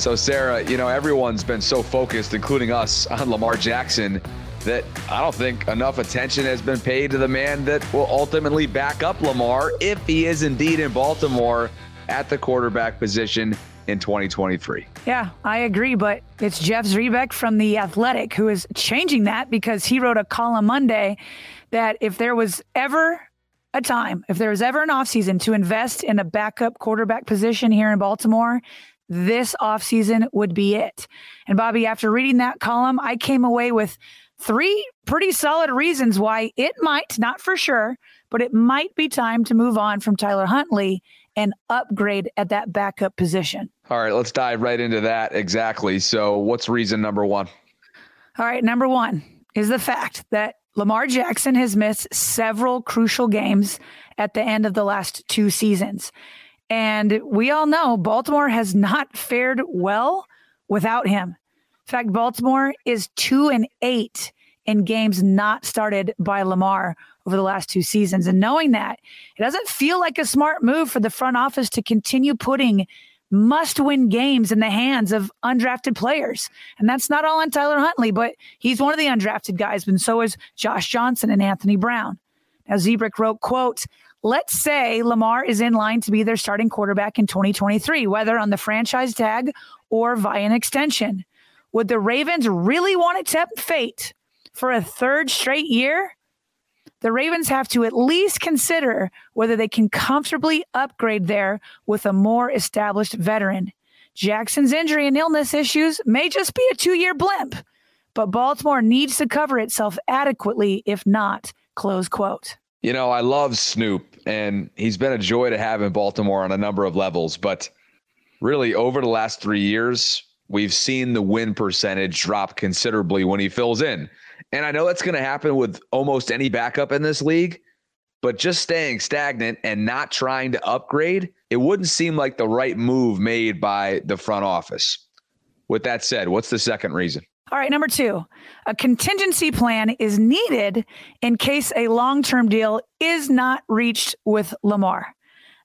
So, Sarah, you know, everyone's been so focused, including us, on Lamar Jackson that I don't think enough attention has been paid to the man that will ultimately back up Lamar if he is indeed in Baltimore at the quarterback position in 2023. Yeah, I agree. But it's Jeff Zrebiec from The Athletic who is changing that because he wrote a column Monday that if there was ever a time, if there was ever an offseason to invest in a backup quarterback position here in Baltimore, this offseason would be it. And Bobby, after reading that column, I came away with three pretty solid reasons why it might, not for sure, but it might be time to move on from Tyler Huntley and upgrade at that backup position. All right, let's dive right into that exactly. So, what's reason number one? All right, number one is the fact that Lamar Jackson has missed several crucial games at the end of the last two seasons. And we all know Baltimore has not fared well without him. In fact, Baltimore is two and eight in games not started by Lamar over the last two seasons. And knowing that, it doesn't feel like a smart move for the front office to continue putting must win games in the hands of undrafted players. And that's not all on Tyler Huntley, but he's one of the undrafted guys, and so is Josh Johnson and Anthony Brown. Now, Zrebiec wrote, quote, Let's say Lamar is in line to be their starting quarterback in 2023, whether on the franchise tag or via an extension. Would the Ravens really want to tempt fate for a third straight year? The Ravens have to at least consider whether they can comfortably upgrade there with a more established veteran. Jackson's injury and illness issues may just be a two year blimp, but Baltimore needs to cover itself adequately, if not, close quote. You know, I love Snoop, and he's been a joy to have in Baltimore on a number of levels. But really, over the last three years, we've seen the win percentage drop considerably when he fills in. And I know that's going to happen with almost any backup in this league, but just staying stagnant and not trying to upgrade, it wouldn't seem like the right move made by the front office. With that said, what's the second reason? All right, number two, a contingency plan is needed in case a long term deal is not reached with Lamar.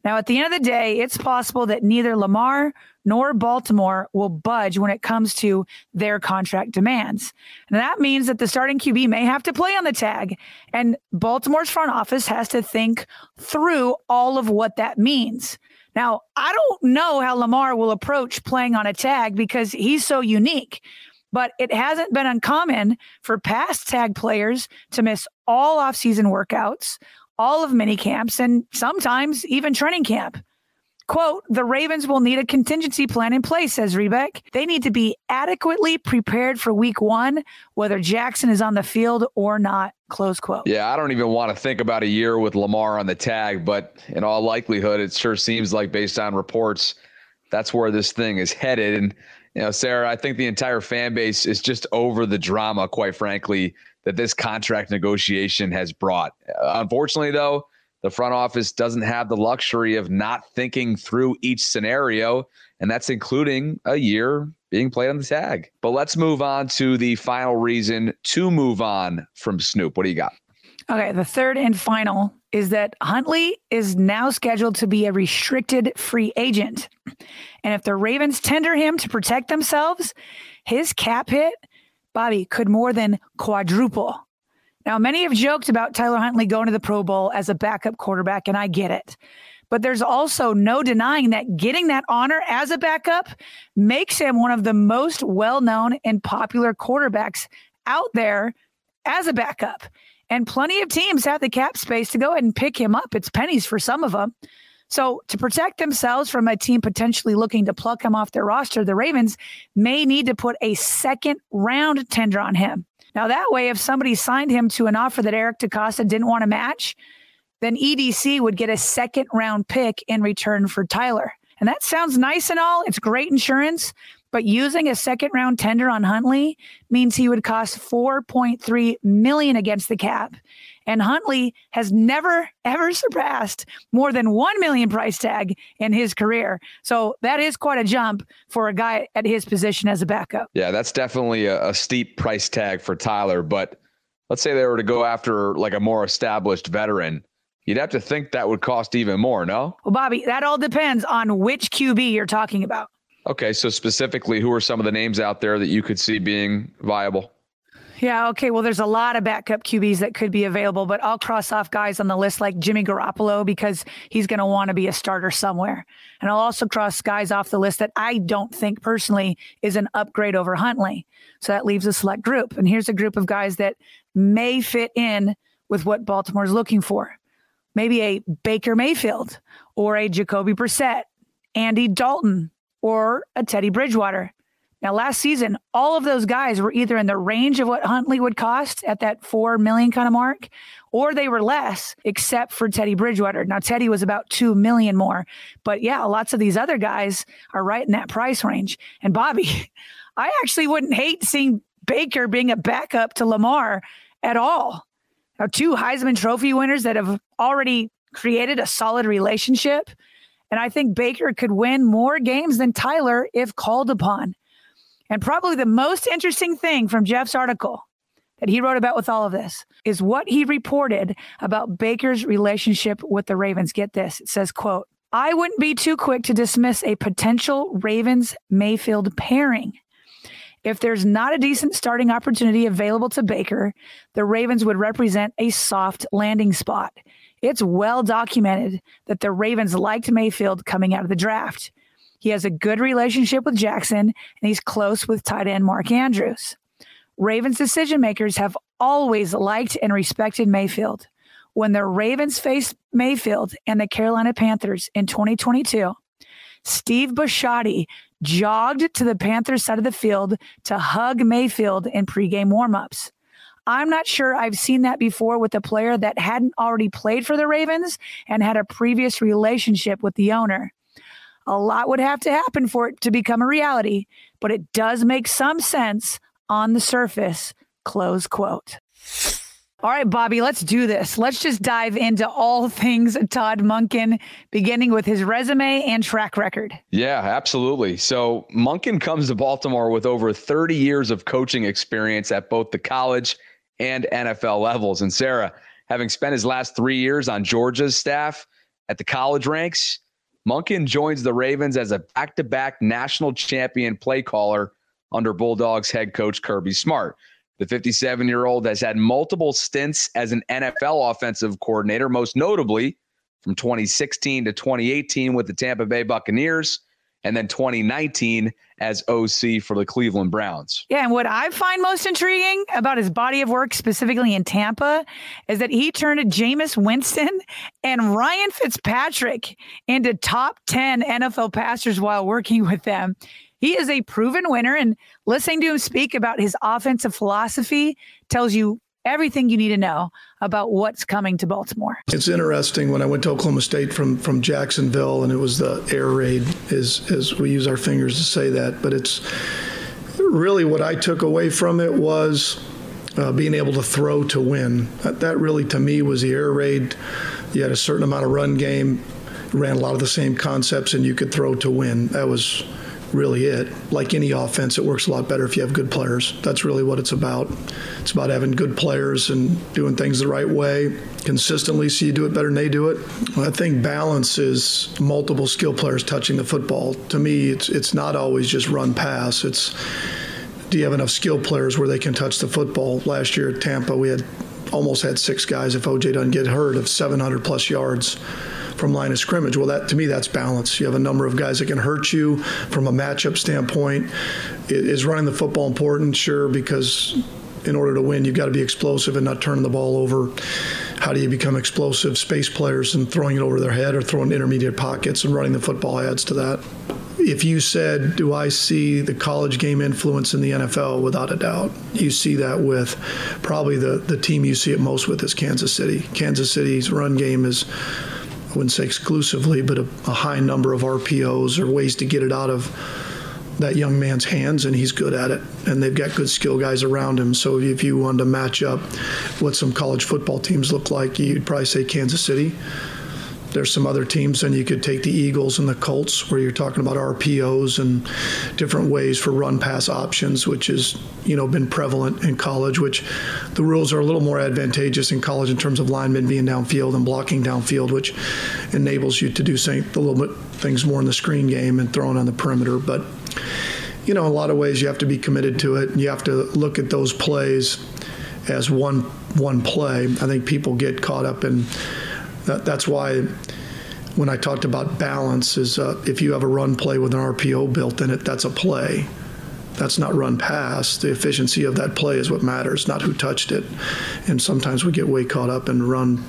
Now, at the end of the day, it's possible that neither Lamar nor Baltimore will budge when it comes to their contract demands. And that means that the starting QB may have to play on the tag. And Baltimore's front office has to think through all of what that means. Now, I don't know how Lamar will approach playing on a tag because he's so unique but it hasn't been uncommon for past tag players to miss all offseason workouts, all of mini camps, and sometimes even training camp. Quote, the Ravens will need a contingency plan in place, says Zrebiec. They need to be adequately prepared for week one, whether Jackson is on the field or not, close quote. Yeah, I don't even want to think about a year with Lamar on the tag, but in all likelihood, it sure seems like based on reports, that's where this thing is headed. And you know, Sarah, I think the entire fan base is just over the drama, quite frankly, that this contract negotiation has brought. Unfortunately, though, the front office doesn't have the luxury of not thinking through each scenario, and that's including a year being played on the tag. But let's move on to the final reason to move on from Snoop. What do you got? Okay, the third and final is that Huntley is now scheduled to be a restricted free agent. And if the Ravens tender him to protect themselves, his cap hit, Bobby, could more than quadruple. Now, many have joked about Tyler Huntley going to the Pro Bowl as a backup quarterback, and I get it. But there's also no denying that getting that honor as a backup makes him one of the most well known and popular quarterbacks out there as a backup. And plenty of teams have the cap space to go ahead and pick him up. It's pennies for some of them. So, to protect themselves from a team potentially looking to pluck him off their roster, the Ravens may need to put a second round tender on him. Now, that way, if somebody signed him to an offer that Eric DeCosta didn't want to match, then EDC would get a second round pick in return for Tyler. And that sounds nice and all. It's great insurance, but using a second round tender on Huntley means he would cost 4.3 million against the cap. And Huntley has never ever surpassed more than 1 million price tag in his career. So that is quite a jump for a guy at his position as a backup. Yeah, that's definitely a, a steep price tag for Tyler, but let's say they were to go after like a more established veteran You'd have to think that would cost even more, no? Well, Bobby, that all depends on which QB you're talking about. Okay, so specifically, who are some of the names out there that you could see being viable? Yeah, okay. Well, there's a lot of backup QBs that could be available, but I'll cross off guys on the list like Jimmy Garoppolo because he's going to want to be a starter somewhere. And I'll also cross guys off the list that I don't think personally is an upgrade over Huntley. So that leaves a select group. And here's a group of guys that may fit in with what Baltimore's looking for maybe a Baker Mayfield or a Jacoby Brissett, Andy Dalton, or a Teddy Bridgewater. Now, last season, all of those guys were either in the range of what Huntley would cost at that four million kind of mark, or they were less, except for Teddy Bridgewater. Now, Teddy was about two million more, but yeah, lots of these other guys are right in that price range. And Bobby, I actually wouldn't hate seeing Baker being a backup to Lamar at all. Now, two Heisman Trophy winners that have already created a solid relationship. And I think Baker could win more games than Tyler if called upon. And probably the most interesting thing from Jeff's article that he wrote about with all of this is what he reported about Baker's relationship with the Ravens. Get this. It says, quote, I wouldn't be too quick to dismiss a potential Ravens Mayfield pairing. If there's not a decent starting opportunity available to Baker, the Ravens would represent a soft landing spot. It's well documented that the Ravens liked Mayfield coming out of the draft. He has a good relationship with Jackson, and he's close with tight end Mark Andrews. Ravens decision makers have always liked and respected Mayfield. When the Ravens faced Mayfield and the Carolina Panthers in 2022, Steve Bisciotti jogged to the Panthers side of the field to hug Mayfield in pregame warmups. I'm not sure I've seen that before with a player that hadn't already played for the Ravens and had a previous relationship with the owner. A lot would have to happen for it to become a reality, but it does make some sense on the surface. Close quote. All right, Bobby, let's do this. Let's just dive into all things Todd Monken, beginning with his resume and track record. Yeah, absolutely. So, Monken comes to Baltimore with over 30 years of coaching experience at both the college and NFL levels. And Sarah, having spent his last three years on Georgia's staff at the college ranks, Monken joins the Ravens as a back to back national champion play caller under Bulldogs head coach Kirby Smart. The 57 year old has had multiple stints as an NFL offensive coordinator, most notably from 2016 to 2018 with the Tampa Bay Buccaneers, and then 2019 as OC for the Cleveland Browns. Yeah, and what I find most intriguing about his body of work, specifically in Tampa, is that he turned Jameis Winston and Ryan Fitzpatrick into top 10 NFL passers while working with them. He is a proven winner, and listening to him speak about his offensive philosophy tells you everything you need to know about what's coming to Baltimore. It's interesting when I went to Oklahoma State from from Jacksonville, and it was the air raid, as as we use our fingers to say that, but it's really what I took away from it was. Uh, being able to throw to win. That, that really, to me, was the air raid. You had a certain amount of run game, ran a lot of the same concepts, and you could throw to win. That was really it. Like any offense, it works a lot better if you have good players. That's really what it's about. It's about having good players and doing things the right way consistently so you do it better than they do it. I think balance is multiple skill players touching the football. To me, it's it's not always just run pass. It's do you have enough skill players where they can touch the football? Last year at Tampa, we had almost had six guys if OJ doesn't get hurt of 700 plus yards from line of scrimmage. Well, that to me, that's balance. You have a number of guys that can hurt you from a matchup standpoint. Is running the football important? Sure, because in order to win, you've got to be explosive and not turning the ball over. How do you become explosive space players and throwing it over their head or throwing intermediate pockets and running the football adds to that? If you said, Do I see the college game influence in the NFL? Without a doubt. You see that with probably the, the team you see it most with is Kansas City. Kansas City's run game is Wouldn't say exclusively, but a, a high number of RPOs or ways to get it out of that young man's hands, and he's good at it. And they've got good skill guys around him. So if you wanted to match up what some college football teams look like, you'd probably say Kansas City. There's some other teams, and you could take the Eagles and the Colts, where you're talking about RPOs and different ways for run pass options, which has you know been prevalent in college. Which the rules are a little more advantageous in college in terms of linemen being downfield and blocking downfield, which enables you to do a little bit things more in the screen game and throwing on the perimeter. But you know, in a lot of ways, you have to be committed to it. And you have to look at those plays as one one play. I think people get caught up in that, that's why when I talked about balance is uh, if you have a run play with an RPO built in it, that's a play. That's not run pass. The efficiency of that play is what matters, not who touched it. And sometimes we get way caught up in run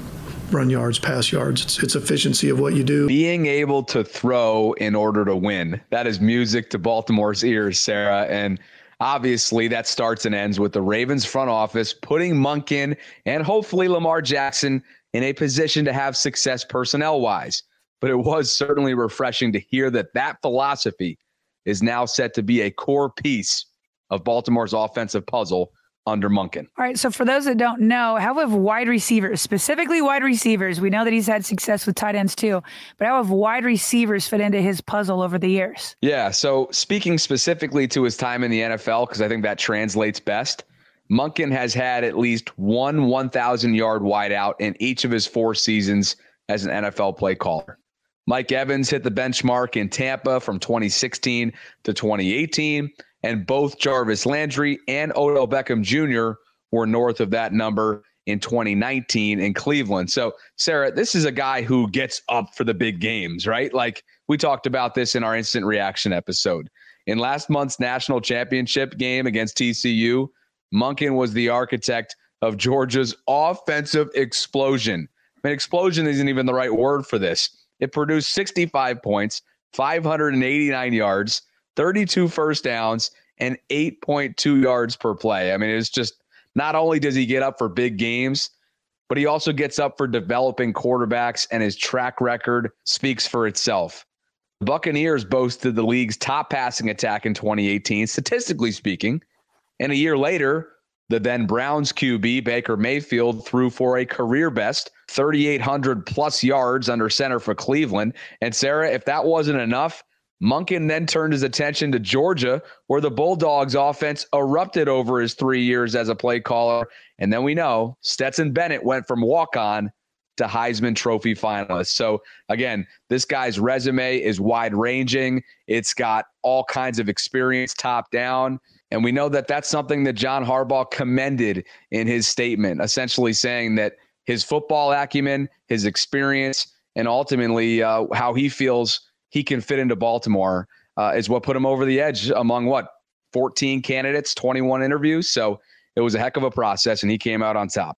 run yards, pass yards. It's, it's efficiency of what you do. Being able to throw in order to win. That is music to Baltimore's ears, Sarah. And obviously that starts and ends with the Ravens front office putting Monken and hopefully Lamar Jackson in a position to have success personnel wise. But it was certainly refreshing to hear that that philosophy is now set to be a core piece of Baltimore's offensive puzzle under Monken. All right. So for those that don't know, how have wide receivers, specifically wide receivers, we know that he's had success with tight ends too, but how have wide receivers fit into his puzzle over the years? Yeah. So speaking specifically to his time in the NFL, because I think that translates best. Monken has had at least one 1,000 yard wideout in each of his four seasons as an NFL play caller. Mike Evans hit the benchmark in Tampa from 2016 to 2018, and both Jarvis Landry and Odell Beckham Jr. were north of that number in 2019 in Cleveland. So, Sarah, this is a guy who gets up for the big games, right? Like we talked about this in our instant reaction episode. In last month's national championship game against TCU, Monken was the architect of Georgia's offensive explosion. I mean, explosion isn't even the right word for this. It produced 65 points, 589 yards, 32 first downs, and 8.2 yards per play. I mean, it's just not only does he get up for big games, but he also gets up for developing quarterbacks, and his track record speaks for itself. The Buccaneers boasted the league's top passing attack in 2018, statistically speaking. And a year later, the then Browns QB Baker Mayfield threw for a career best 3,800 plus yards under center for Cleveland. And Sarah, if that wasn't enough, Monken then turned his attention to Georgia, where the Bulldogs offense erupted over his three years as a play caller. And then we know Stetson Bennett went from walk on to Heisman Trophy finalist. So, again, this guy's resume is wide ranging, it's got all kinds of experience top down. And we know that that's something that John Harbaugh commended in his statement, essentially saying that his football acumen, his experience, and ultimately uh, how he feels he can fit into Baltimore uh, is what put him over the edge among what 14 candidates, 21 interviews. So it was a heck of a process, and he came out on top.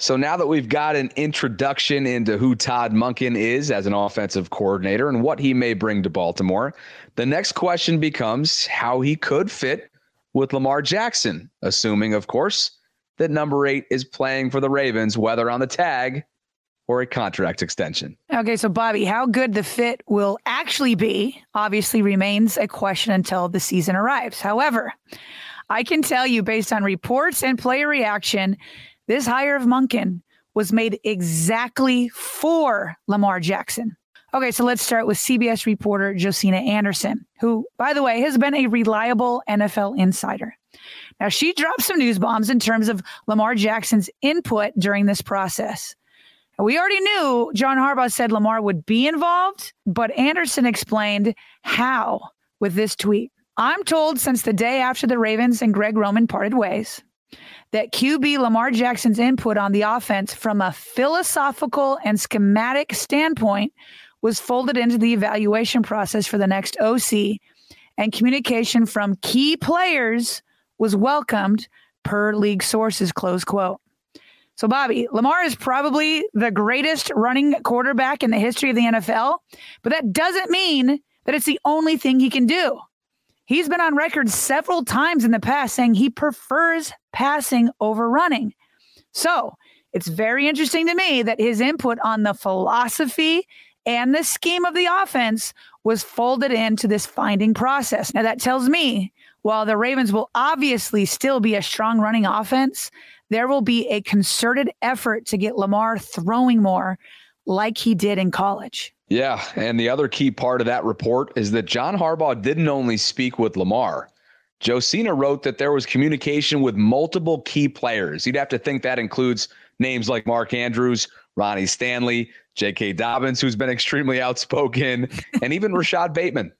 So now that we've got an introduction into who Todd Monken is as an offensive coordinator and what he may bring to Baltimore, the next question becomes how he could fit with Lamar Jackson, assuming, of course, that number eight is playing for the Ravens, whether on the tag or a contract extension. Okay, so Bobby, how good the fit will actually be obviously remains a question until the season arrives. However, I can tell you based on reports and player reaction this hire of Monken was made exactly for Lamar Jackson. Okay, so let's start with CBS reporter Josina Anderson, who, by the way, has been a reliable NFL insider. Now, she dropped some news bombs in terms of Lamar Jackson's input during this process. We already knew John Harbaugh said Lamar would be involved, but Anderson explained how with this tweet. I'm told since the day after the Ravens and Greg Roman parted ways that QB Lamar Jackson's input on the offense from a philosophical and schematic standpoint was folded into the evaluation process for the next OC, and communication from key players was welcomed per league sources, close quote. So, Bobby, Lamar is probably the greatest running quarterback in the history of the NFL, but that doesn't mean that it's the only thing he can do. He's been on record several times in the past saying he prefers passing over running. So, it's very interesting to me that his input on the philosophy and the scheme of the offense was folded into this finding process. Now, that tells me while the Ravens will obviously still be a strong running offense, there will be a concerted effort to get Lamar throwing more like he did in college. Yeah. And the other key part of that report is that John Harbaugh didn't only speak with Lamar. Josina wrote that there was communication with multiple key players. You'd have to think that includes names like Mark Andrews, Ronnie Stanley, J.K. Dobbins, who's been extremely outspoken, and even Rashod Bateman.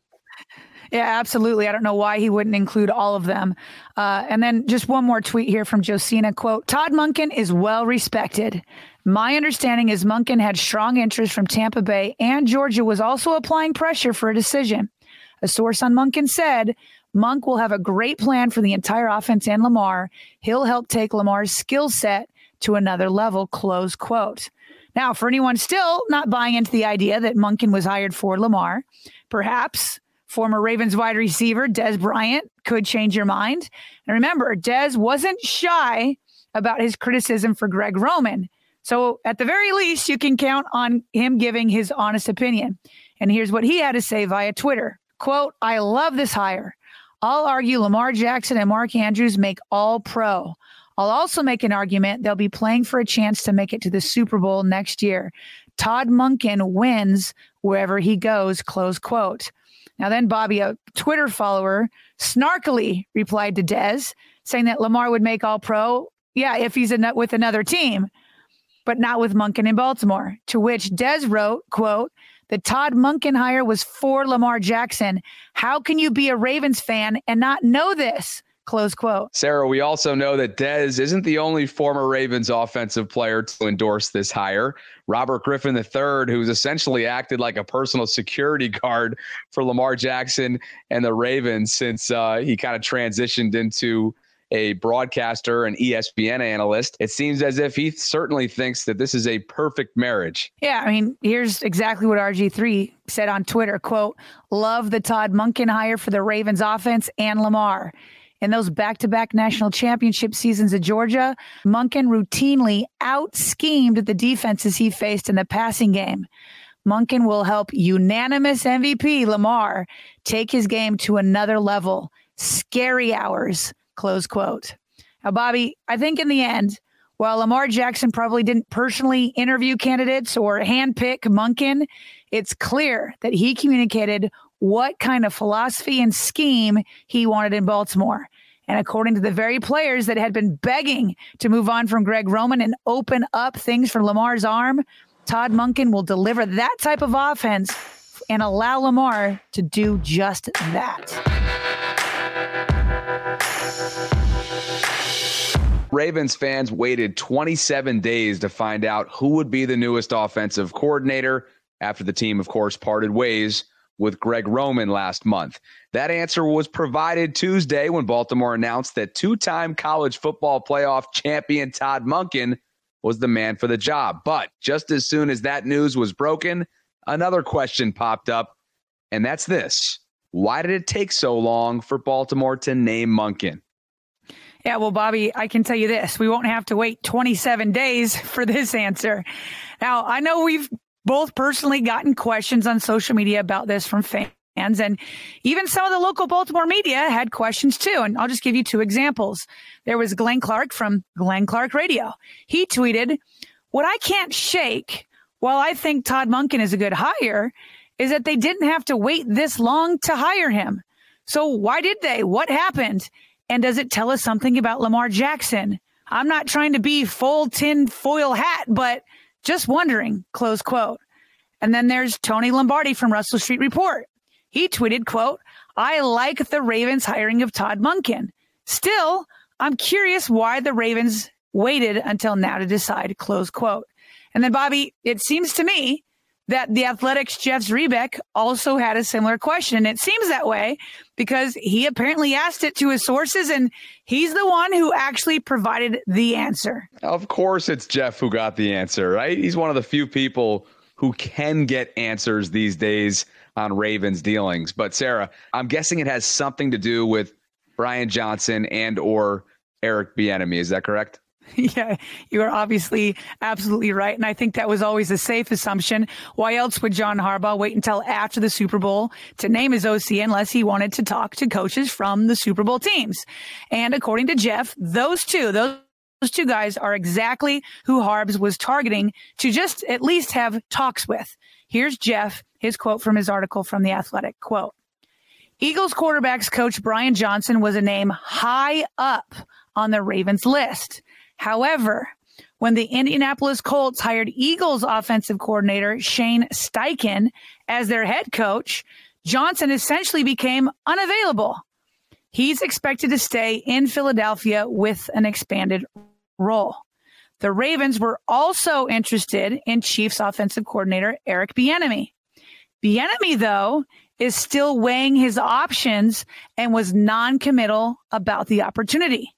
Yeah, absolutely. I don't know why he wouldn't include all of them. Uh, and then just one more tweet here from Josina. Quote, Todd Monken is well respected. My understanding is Monken had strong interest from Tampa Bay and Georgia was also applying pressure for a decision. A source on Monken said, Monk will have a great plan for the entire offense and Lamar. He'll help take Lamar's skill set to another level, close quote. Now, for anyone still not buying into the idea that Monken was hired for Lamar, perhaps former Ravens wide receiver Dez Bryant could change your mind. And remember, Dez wasn't shy about his criticism for Greg Roman. So, at the very least, you can count on him giving his honest opinion. And here's what he had to say via Twitter quote, I love this hire. I'll argue Lamar Jackson and Mark Andrews make all pro. I'll also make an argument they'll be playing for a chance to make it to the Super Bowl next year. Todd Monken wins wherever he goes, close quote. Now, then Bobby, a Twitter follower, snarkily replied to Dez, saying that Lamar would make all pro. Yeah, if he's with another team, but not with Monken in Baltimore. To which Dez wrote, quote, the Todd Monken hire was for Lamar Jackson. How can you be a Ravens fan and not know this? Close quote. Sarah, we also know that Dez isn't the only former Ravens offensive player to endorse this hire. Robert Griffin III, who's essentially acted like a personal security guard for Lamar Jackson and the Ravens since uh, he kind of transitioned into a broadcaster and ESPN analyst. It seems as if he certainly thinks that this is a perfect marriage. Yeah, I mean, here's exactly what RG3 said on Twitter, quote, "Love the Todd Monken hire for the Ravens offense and Lamar." In those back to back national championship seasons at Georgia, Monken routinely out schemed the defenses he faced in the passing game. Monken will help unanimous MVP Lamar take his game to another level. Scary hours, close quote. Now, Bobby, I think in the end, while Lamar Jackson probably didn't personally interview candidates or handpick Monken, it's clear that he communicated what kind of philosophy and scheme he wanted in Baltimore. And according to the very players that had been begging to move on from Greg Roman and open up things for Lamar's arm, Todd Monken will deliver that type of offense and allow Lamar to do just that. Ravens fans waited 27 days to find out who would be the newest offensive coordinator after the team, of course, parted ways with Greg Roman last month? That answer was provided Tuesday when Baltimore announced that two time college football playoff champion Todd Monken was the man for the job. But just as soon as that news was broken, another question popped up, and that's this Why did it take so long for Baltimore to name Monken? Yeah, well, Bobby, I can tell you this. We won't have to wait 27 days for this answer. Now, I know we've both personally gotten questions on social media about this from fans. And even some of the local Baltimore media had questions too. And I'll just give you two examples. There was Glenn Clark from Glenn Clark Radio. He tweeted, What I can't shake while I think Todd Monken is a good hire, is that they didn't have to wait this long to hire him. So why did they? What happened? And does it tell us something about Lamar Jackson? I'm not trying to be full tin foil hat, but just wondering, close quote. And then there's Tony Lombardi from Russell Street Report. He tweeted, quote, I like the Ravens hiring of Todd Monken. Still, I'm curious why the Ravens waited until now to decide, close quote. And then, Bobby, it seems to me that the Athletics' Jeff Zrebiec also had a similar question. And it seems that way because he apparently asked it to his sources and he's the one who actually provided the answer. Of course, it's Jeff who got the answer, right? He's one of the few people who can get answers these days on Ravens dealings. But Sarah, I'm guessing it has something to do with Brian Johnson and or Eric Bieniemy. Is that correct? Yeah, you are obviously absolutely right. And I think that was always a safe assumption. Why else would John Harbaugh wait until after the Super Bowl to name his OC unless he wanted to talk to coaches from the Super Bowl teams? And according to Jeff, those two, those those two guys are exactly who Harbs was targeting to just at least have talks with. Here's Jeff, his quote from his article from The Athletic. Quote, Eagles quarterbacks coach Brian Johnson was a name high up on the Ravens list. However, when the Indianapolis Colts hired Eagles offensive coordinator Shane Steichen as their head coach, Johnson essentially became unavailable. He's expected to stay in Philadelphia with an expanded role. The Ravens were also interested in Chiefs offensive coordinator Eric Bieniemy. Bieniemy, though, is still weighing his options and was non-committal about the opportunity.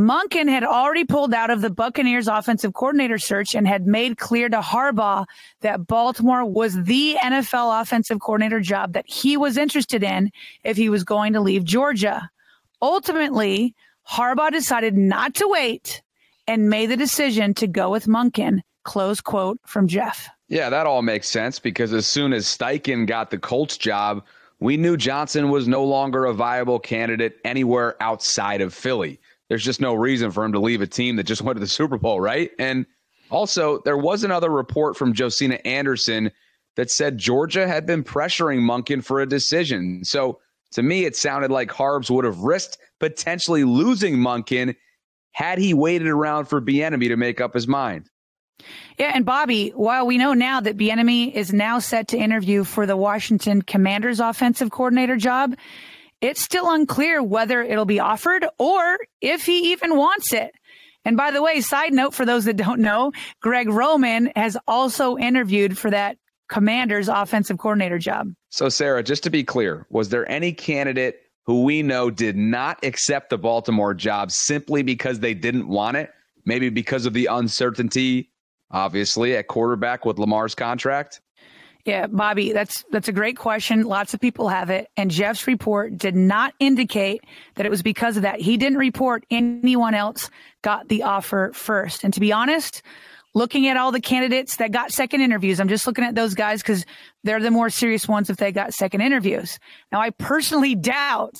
Monken had already pulled out of the Buccaneers offensive coordinator search and had made clear to Harbaugh that Baltimore was the NFL offensive coordinator job that he was interested in if he was going to leave Georgia. Ultimately, Harbaugh decided not to wait and made the decision to go with Monken. Close quote from Jeff. Yeah, that all makes sense because as soon as Steichen got the Colts job, we knew Johnson was no longer a viable candidate anywhere outside of Philly. There's just no reason for him to leave a team that just went to the Super Bowl, right? And also, there was another report from Josina Anderson that said Georgia had been pressuring Monken for a decision. So to me, it sounded like Harbs would have risked potentially losing Monken had he waited around for Bieniemy to make up his mind. Yeah, and Bobby, while we know now that Bieniemy is now set to interview for the Washington Commanders offensive coordinator job, it's still unclear whether it'll be offered or if he even wants it. And by the way, side note for those that don't know, Greg Roman has also interviewed for that Commanders offensive coordinator job. So, Sarah, just to be clear, was there any candidate who we know did not accept the Baltimore job simply because they didn't want it? Maybe because of the uncertainty, obviously, at quarterback with Lamar's contract? Yeah, Bobby, that's that's a great question. Lots of people have it, and Jeff's report did not indicate that it was because of that. He didn't report anyone else got the offer first. And to be honest, looking at all the candidates that got second interviews, I'm just looking at those guys because they're the more serious ones if they got second interviews. Now, I personally doubt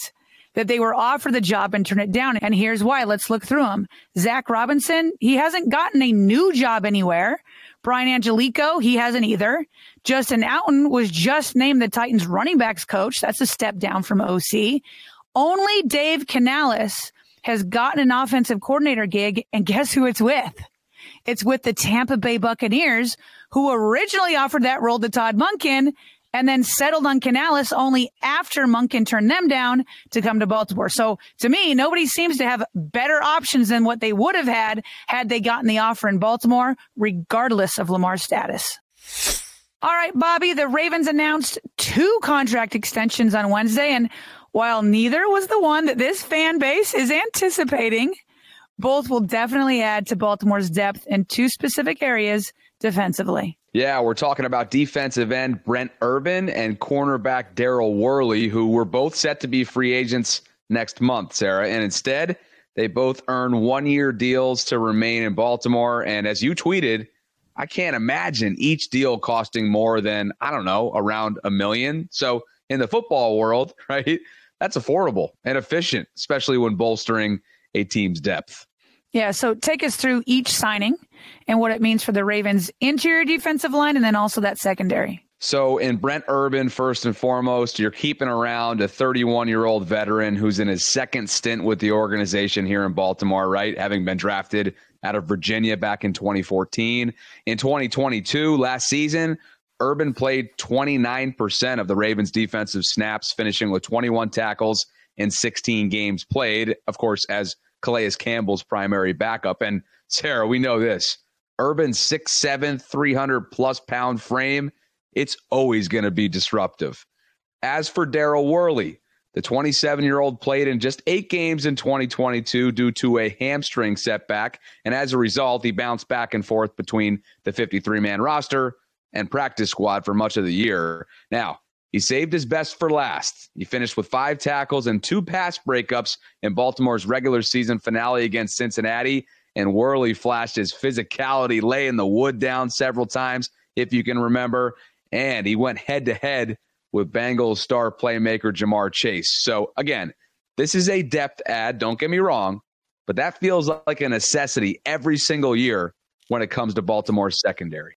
that they were offered the job and turned it down. And here's why. Let's look through them. Zach Robinson, he hasn't gotten a new job anywhere. Brian Angelichio, he hasn't either. Justin Outen was just named the Titans running backs coach. That's a step down from OC. Only Dave Canales has gotten an offensive coordinator gig, and guess who it's with? It's with the Tampa Bay Buccaneers, who originally offered that role to Todd Monken and then settled on Canales only after Monken turned them down to come to Baltimore. So to me, nobody seems to have better options than what they would have had had they gotten the offer in Baltimore, regardless of Lamar's status. All right, Bobby, the Ravens announced two contract extensions on Wednesday. And while neither was the one that this fan base is anticipating, both will definitely add to Baltimore's depth in two specific areas defensively. Yeah, we're talking about defensive end Brent Urban and cornerback Daryl Worley, who were both set to be free agents next month, Sarah. And instead, they both earn one year deals to remain in Baltimore. And as you tweeted, I can't imagine each deal costing more than, I don't know, around a million. So in the football world, right, that's affordable and efficient, especially when bolstering a team's depth. Yeah, so take us through each signing and what it means for the Ravens' interior defensive line and then also that secondary. So, in Brent Urban, first and foremost, you're keeping around a 31 year old veteran who's in his second stint with the organization here in Baltimore, right? Having been drafted out of Virginia back in 2014. In 2022, last season, Urban played 29% of the Ravens' defensive snaps, finishing with 21 tackles in 16 games played, of course, as Calais Campbell's primary backup. And Sarah, we know this Urban 6'7, 300 plus pound frame it's always going to be disruptive. As for Daryl Worley, the 27 year old played in just eight games in 2022 due to a hamstring setback. And as a result, he bounced back and forth between the 53 man roster and practice squad for much of the year. Now, he saved his best for last. He finished with five tackles and two pass breakups in Baltimore's regular season finale against Cincinnati. And Worley flashed his physicality, laying the wood down several times, if you can remember and he went head to head with Bengals star playmaker Ja'Marr Chase. So again, this is a depth ad, don't get me wrong, but that feels like a necessity every single year when it comes to Baltimore's secondary.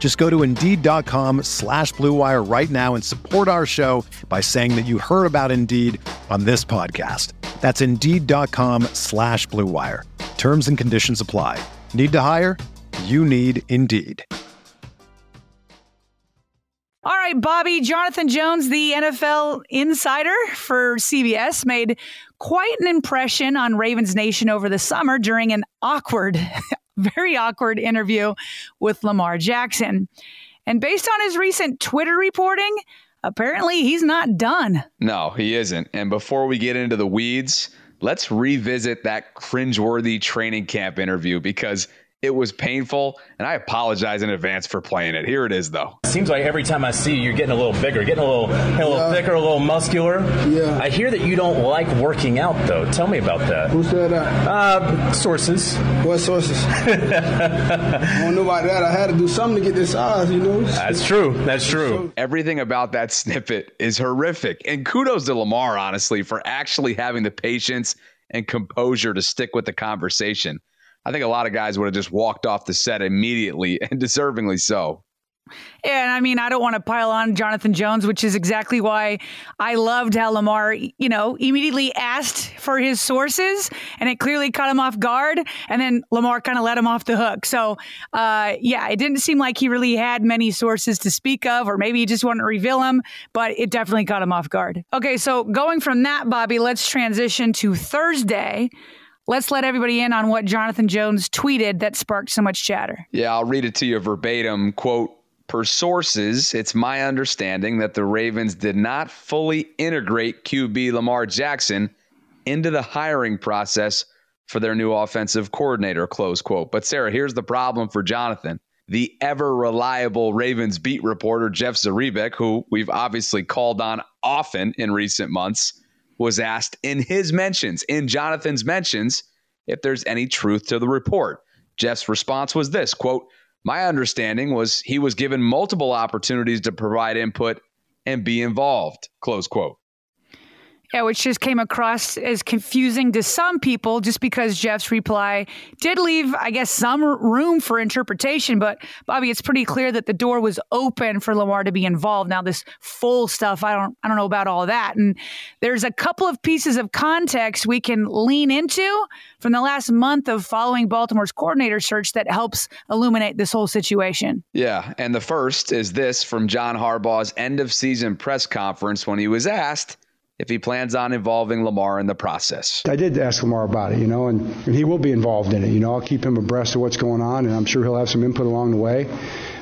Just go to Indeed.com slash BlueWire right now and support our show by saying that you heard about Indeed on this podcast. That's Indeed.com slash BlueWire. Terms and conditions apply. Need to hire? You need Indeed. All right, Bobby. Jonathan Jones, the NFL insider for CBS, made quite an impression on Ravens Nation over the summer during an awkward, very awkward interview with Lamar Jackson. And based on his recent Twitter reporting, apparently he's not done. No, he isn't. And before we get into the weeds, let's revisit that cringeworthy training camp interview because it was painful, and I apologize in advance for playing it. Here it is, though. Seems like every time I see you, you're getting a little bigger, getting a little, a little yeah. thicker, a little muscular. Yeah. I hear that you don't like working out, though. Tell me about that. Who said that? Uh, sources. What sources? I don't know about that. I had to do something to get this size, you know. That's true. That's true. Everything about that snippet is horrific, and kudos to Lamar, honestly, for actually having the patience and composure to stick with the conversation. I think a lot of guys would have just walked off the set immediately and deservingly so. Yeah, and I mean, I don't want to pile on Jonathan Jones, which is exactly why I loved how Lamar, you know, immediately asked for his sources, and it clearly caught him off guard. And then Lamar kind of let him off the hook. So, uh, yeah, it didn't seem like he really had many sources to speak of, or maybe he just wanted to reveal them, but it definitely caught him off guard. Okay, so going from that, Bobby, let's transition to Thursday Let's let everybody in on what Jonathan Jones tweeted that sparked so much chatter. Yeah, I'll read it to you verbatim. Quote, Per sources, it's my understanding that the Ravens did not fully integrate QB Lamar Jackson into the hiring process for their new offensive coordinator, close quote. But Sarah, here's the problem for Jonathan. The ever reliable Ravens beat reporter, Jeff Zrebiec, who we've obviously called on often in recent months, was asked in his mentions, in Jonathan's mentions, if there's any truth to the report. Jeff's response was this quote, My understanding was he was given multiple opportunities to provide input and be involved, close quote. Yeah, which just came across as confusing to some people just because Jeff's reply did leave, I guess, some room for interpretation. But Bobby, it's pretty clear that the door was open for Lamar to be involved. Now, this full stuff, I don't I don't know about all that. And there's a couple of pieces of context we can lean into from the last month of following Baltimore's coordinator search that helps illuminate this whole situation. Yeah. And the first is this from John Harbaugh's end of season press conference when he was asked if he plans on involving Lamar in the process. I did ask Lamar about it, you know, and, and he will be involved in it. You know, I'll keep him abreast of what's going on, and I'm sure he'll have some input along the way.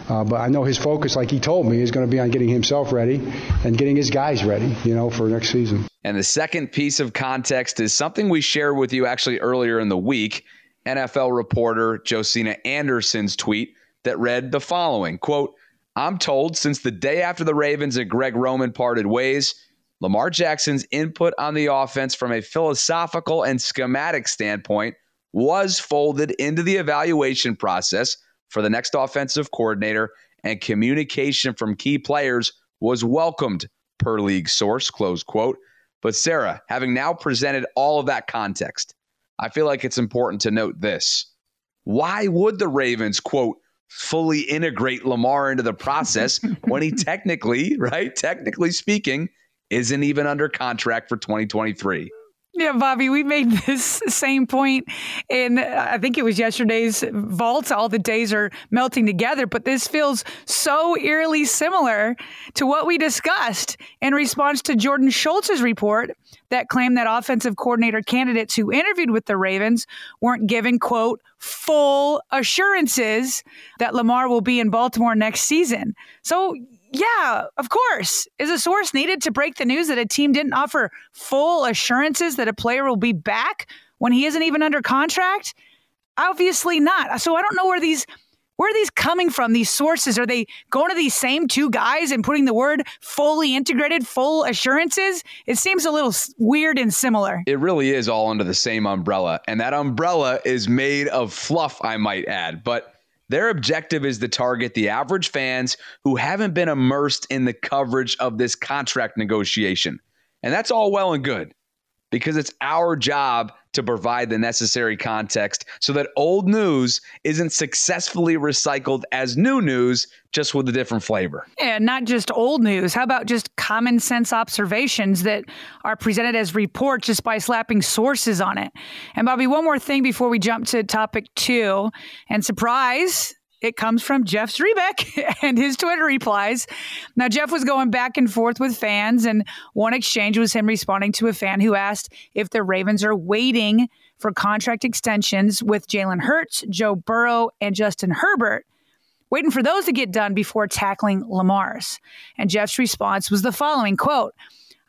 Uh, but I know his focus, like he told me, is going to be on getting himself ready and getting his guys ready, you know, for next season. And the second piece of context is something we shared with you actually earlier in the week. NFL reporter Josina Anderson's tweet that read the following quote, I'm told since the day after the Ravens and Greg Roman parted ways, Lamar Jackson's input on the offense from a philosophical and schematic standpoint was folded into the evaluation process for the next offensive coordinator, and communication from key players was welcomed, per league source, close quote. But Sarah, having now presented all of that context, I feel like it's important to note this. Why would the Ravens, quote, fully integrate Lamar into the process when he technically, right, technically speaking, isn't even under contract for 2023. Yeah, Bobby, we made this same point in, I think it was yesterday's vault. All the days are melting together, but this feels so eerily similar to what we discussed in response to Jordan Schultz's report that claimed that offensive coordinator candidates who interviewed with the Ravens weren't given, quote, full assurances that Lamar will be in Baltimore next season. So, yeah, of course. Is a source needed to break the news that a team didn't offer full assurances that a player will be back when he isn't even under contract? Obviously not. So I don't know where these where are these coming from? These sources are they going to these same two guys and putting the word fully integrated, full assurances? It seems a little weird and similar. It really is all under the same umbrella, and that umbrella is made of fluff, I might add, but their objective is to target the average fans who haven't been immersed in the coverage of this contract negotiation. And that's all well and good because it's our job to provide the necessary context so that old news isn't successfully recycled as new news just with a different flavor. Yeah, not just old news. How about just common sense observations that are presented as reports just by slapping sources on it? And Bobby, one more thing before we jump to topic two. And surprise, it comes from Jeff Zrebiec and his Twitter replies. Now, Jeff was going back and forth with fans, and one exchange was him responding to a fan who asked if the Ravens are waiting for contract extensions with Jalen Hurts, Joe Burrow, and Justin Herbert, waiting for those to get done before tackling Lamar's. And Jeff's response was the following quote,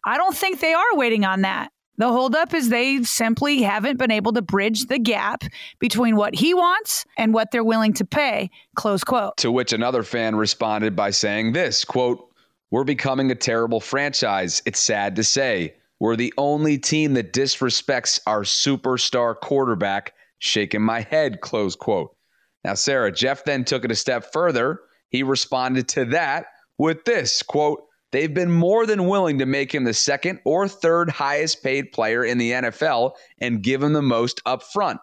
I don't think they are waiting on that. The holdup is they simply haven't been able to bridge the gap between what he wants and what they're willing to pay. Close quote. To which another fan responded by saying this quote, We're becoming a terrible franchise. It's sad to say. We're the only team that disrespects our superstar quarterback. Shaking my head, close quote. Now, Sarah, Jeff then took it a step further. He responded to that with this quote, They've been more than willing to make him the second or third highest paid player in the NFL and give him the most up front.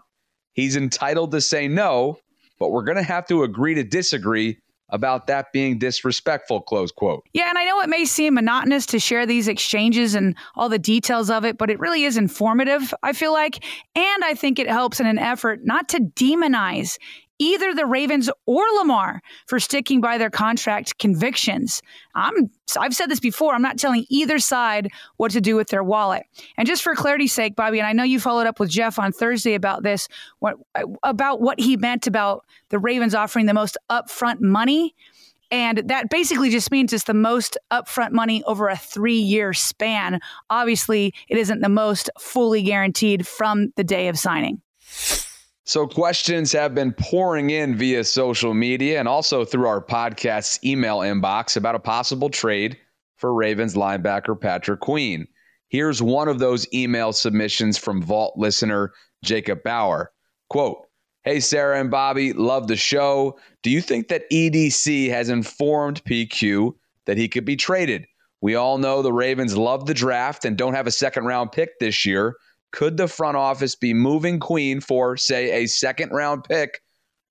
He's entitled to say no, but we're going to have to agree to disagree about that being disrespectful, close quote. Yeah, and I know it may seem monotonous to share these exchanges and all the details of it, but it really is informative, I feel like. And I think it helps in an effort not to demonize either the Ravens or Lamar for sticking by their contract convictions. I'm I've said this before, I'm not telling either side what to do with their wallet. And just for clarity's sake, Bobby, and I know you followed up with Jeff on Thursday about this, what about what he meant about the Ravens offering the most upfront money. And that basically just means it's the most upfront money over a three year span. Obviously, it isn't the most fully guaranteed from the day of signing. So, questions have been pouring in via social media and also through our podcast's email inbox about a possible trade for Ravens linebacker Patrick Queen. Here's one of those email submissions from Vault listener Jacob Bauer. Quote, Hey, Sarah and Bobby, love the show. Do you think that EDC has informed PQ that he could be traded? We all know the Ravens love the draft and don't have a second round pick this year. Could the front office be moving Queen for, say, a second round pick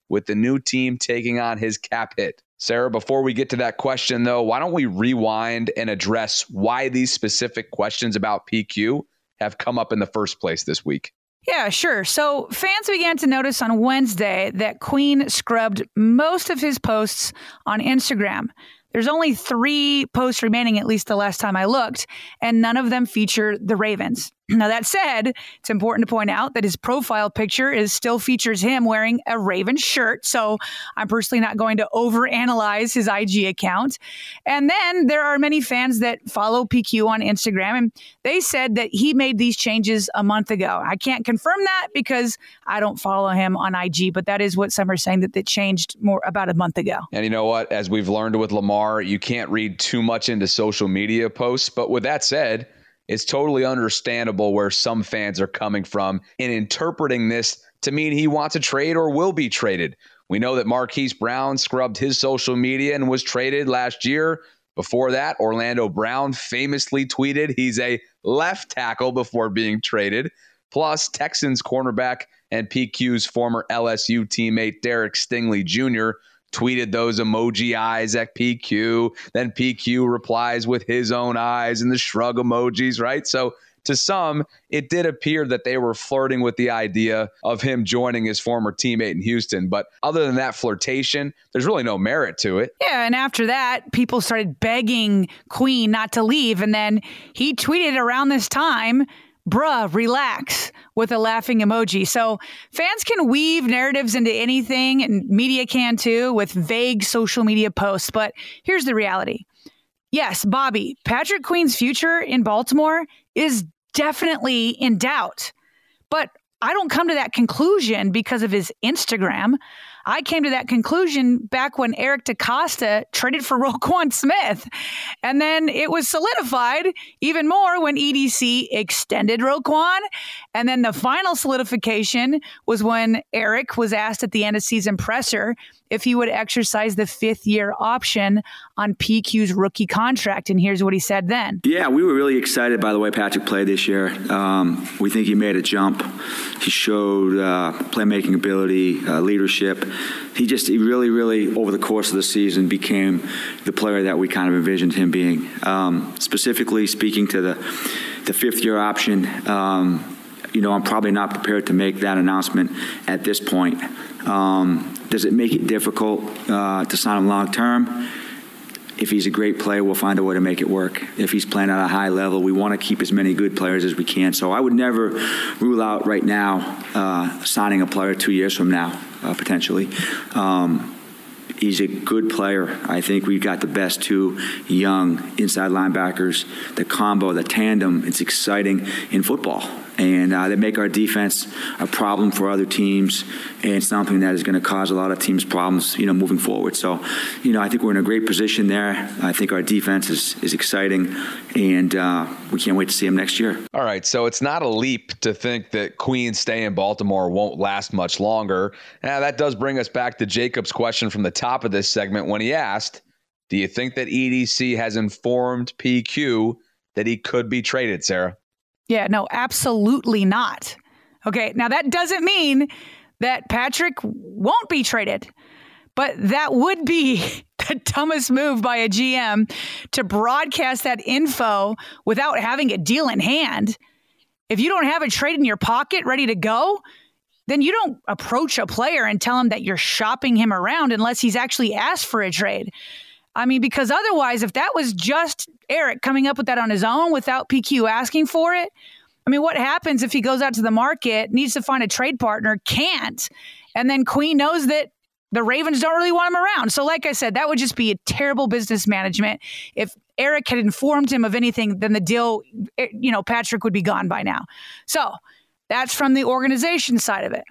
with the new team taking on his cap hit? Sarah, before we get to that question, though, why don't we rewind and address why these specific questions about PQ have come up in the first place this week? Yeah, sure. So fans began to notice on Wednesday that Queen scrubbed most of his posts on Instagram. There's only three posts remaining, at least the last time I looked, and none of them feature the Ravens. Now, that said, it's important to point out that his profile picture is still features him wearing a Raven shirt. So I'm personally not going to overanalyze his IG account. And then there are many fans that follow PQ on Instagram, and they said that he made these changes a month ago. I can't confirm that because I don't follow him on IG, but that is what some are saying that that changed more about a month ago. And you know what? As we've learned with Lamar, you can't read too much into social media posts. But with that said, it's totally understandable where some fans are coming from in interpreting this to mean he wants a trade or will be traded. We know that Marquise Brown scrubbed his social media and was traded last year. Before that, Orlando Brown famously tweeted he's a left tackle before being traded. Plus, Texans cornerback and PQ's former LSU teammate Derek Stingley Jr tweeted those emoji eyes at PQ. Then PQ replies with his own eyes and the shrug emojis, right? So to some, it did appear that they were flirting with the idea of him joining his former teammate in Houston. But other than that flirtation, there's really no merit to it. Yeah. And after that, people started begging Queen not to leave. And then he tweeted around this time bruh, relax with a laughing emoji. So fans can weave narratives into anything, and media can too with vague social media posts. But here's the reality yes, Bobby, Patrick Queen's future in Baltimore is definitely in doubt. But I don't come to that conclusion because of his Instagram. I came to that conclusion back when Eric DeCosta traded for Roquan Smith. And then it was solidified even more when EDC extended Roquan. And then the final solidification was when Eric was asked at the end of season presser if he would exercise the fifth year option on PQ's rookie contract. And here's what he said then. Yeah, we were really excited by the way Patrick played this year. Um, we think he made a jump. He showed uh, playmaking ability, uh, leadership. He just, he really, really, over the course of the season, became the player that we kind of envisioned him being. Um, specifically speaking to the, the fifth year option, um, you know, I'm probably not prepared to make that announcement at this point. Um, does it make it difficult uh, to sign him long term? If he's a great player, we'll find a way to make it work. If he's playing at a high level, we want to keep as many good players as we can. So I would never rule out right now uh, signing a player two years from now, uh, potentially. Um, he's a good player. I think we've got the best two young inside linebackers. The combo, the tandem, it's exciting in football and uh, they make our defense a problem for other teams and something that is going to cause a lot of teams problems, you know, moving forward. So, you know, I think we're in a great position there. I think our defense is, is exciting, and uh, we can't wait to see them next year. All right, so it's not a leap to think that Queen's stay in Baltimore won't last much longer. Now, that does bring us back to Jacob's question from the top of this segment when he asked, do you think that EDC has informed PQ that he could be traded, Sarah? Yeah, no, absolutely not. Okay, now that doesn't mean that Patrick won't be traded, but that would be the dumbest move by a GM to broadcast that info without having a deal in hand. If you don't have a trade in your pocket ready to go, then you don't approach a player and tell him that you're shopping him around unless he's actually asked for a trade. I mean, because otherwise, if that was just Eric coming up with that on his own without PQ asking for it, I mean, what happens if he goes out to the market, needs to find a trade partner, can't, and then Queen knows that the Ravens don't really want him around. So, like I said, that would just be a terrible business management. If Eric had informed him of anything, then the deal, eh, you know, Patrick would be gone by now. So, that's from the organization side of it.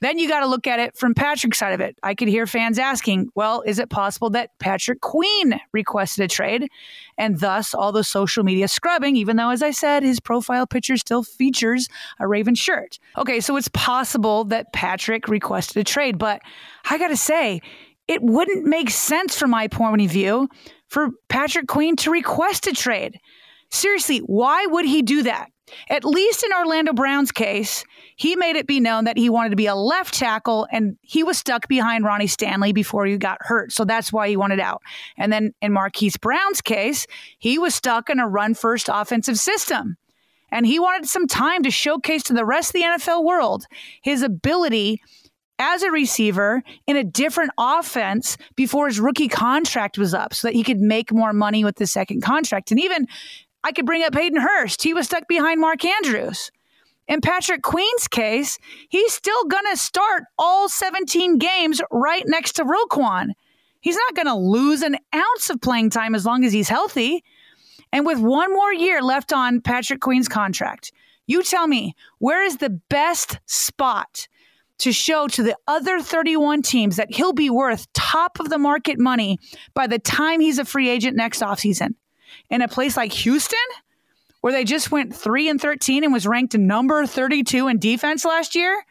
Then you got to look at it from Patrick's side of it. I could hear fans asking, well, is it possible that Patrick Queen requested a trade and thus all the social media scrubbing, even though, as I said, his profile picture still features a Raven shirt? Okay, so it's possible that Patrick requested a trade, but I got to say, it wouldn't make sense from my point of view for Patrick Queen to request a trade. Seriously, why would he do that? At least in Orlando Brown's case, he made it be known that he wanted to be a left tackle and he was stuck behind Ronnie Stanley before he got hurt. So that's why he wanted out. And then in Marquise Brown's case, he was stuck in a run first offensive system. And he wanted some time to showcase to the rest of the NFL world his ability as a receiver in a different offense before his rookie contract was up so that he could make more money with the second contract. And even I could bring up Hayden Hurst. He was stuck behind Mark Andrews. In Patrick Queen's case, he's still going to start all 17 games right next to Roquan. He's not going to lose an ounce of playing time as long as he's healthy. And with one more year left on Patrick Queen's contract, you tell me where is the best spot to show to the other 31 teams that he'll be worth top of the market money by the time he's a free agent next offseason? In a place like Houston, where they just went 3 and 13 and was ranked number 32 in defense last year?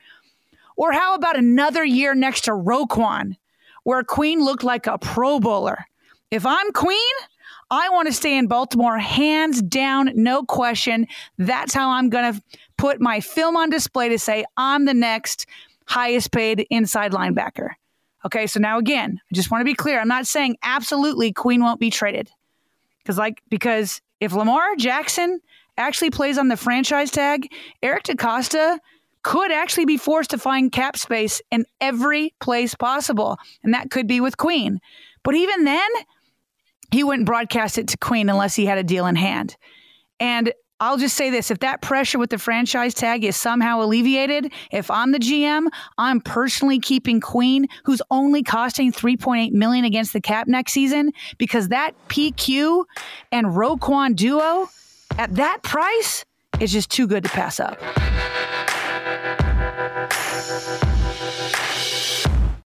Or how about another year next to Roquan, where Queen looked like a Pro Bowler? If I'm Queen, I want to stay in Baltimore hands down, no question. That's how I'm going to put my film on display to say I'm the next highest paid inside linebacker. Okay, so now again, I just want to be clear. I'm not saying absolutely Queen won't be traded. Because like because if Lamar Jackson actually plays on the franchise tag, Eric DeCosta could actually be forced to find cap space in every place possible. And that could be with Queen. But even then, he wouldn't broadcast it to Queen unless he had a deal in hand. And I'll just say this if that pressure with the franchise tag is somehow alleviated, if I'm the GM, I'm personally keeping Queen, who's only costing 3.8 million against the cap next season, because that PQ and Roquan duo at that price is just too good to pass up.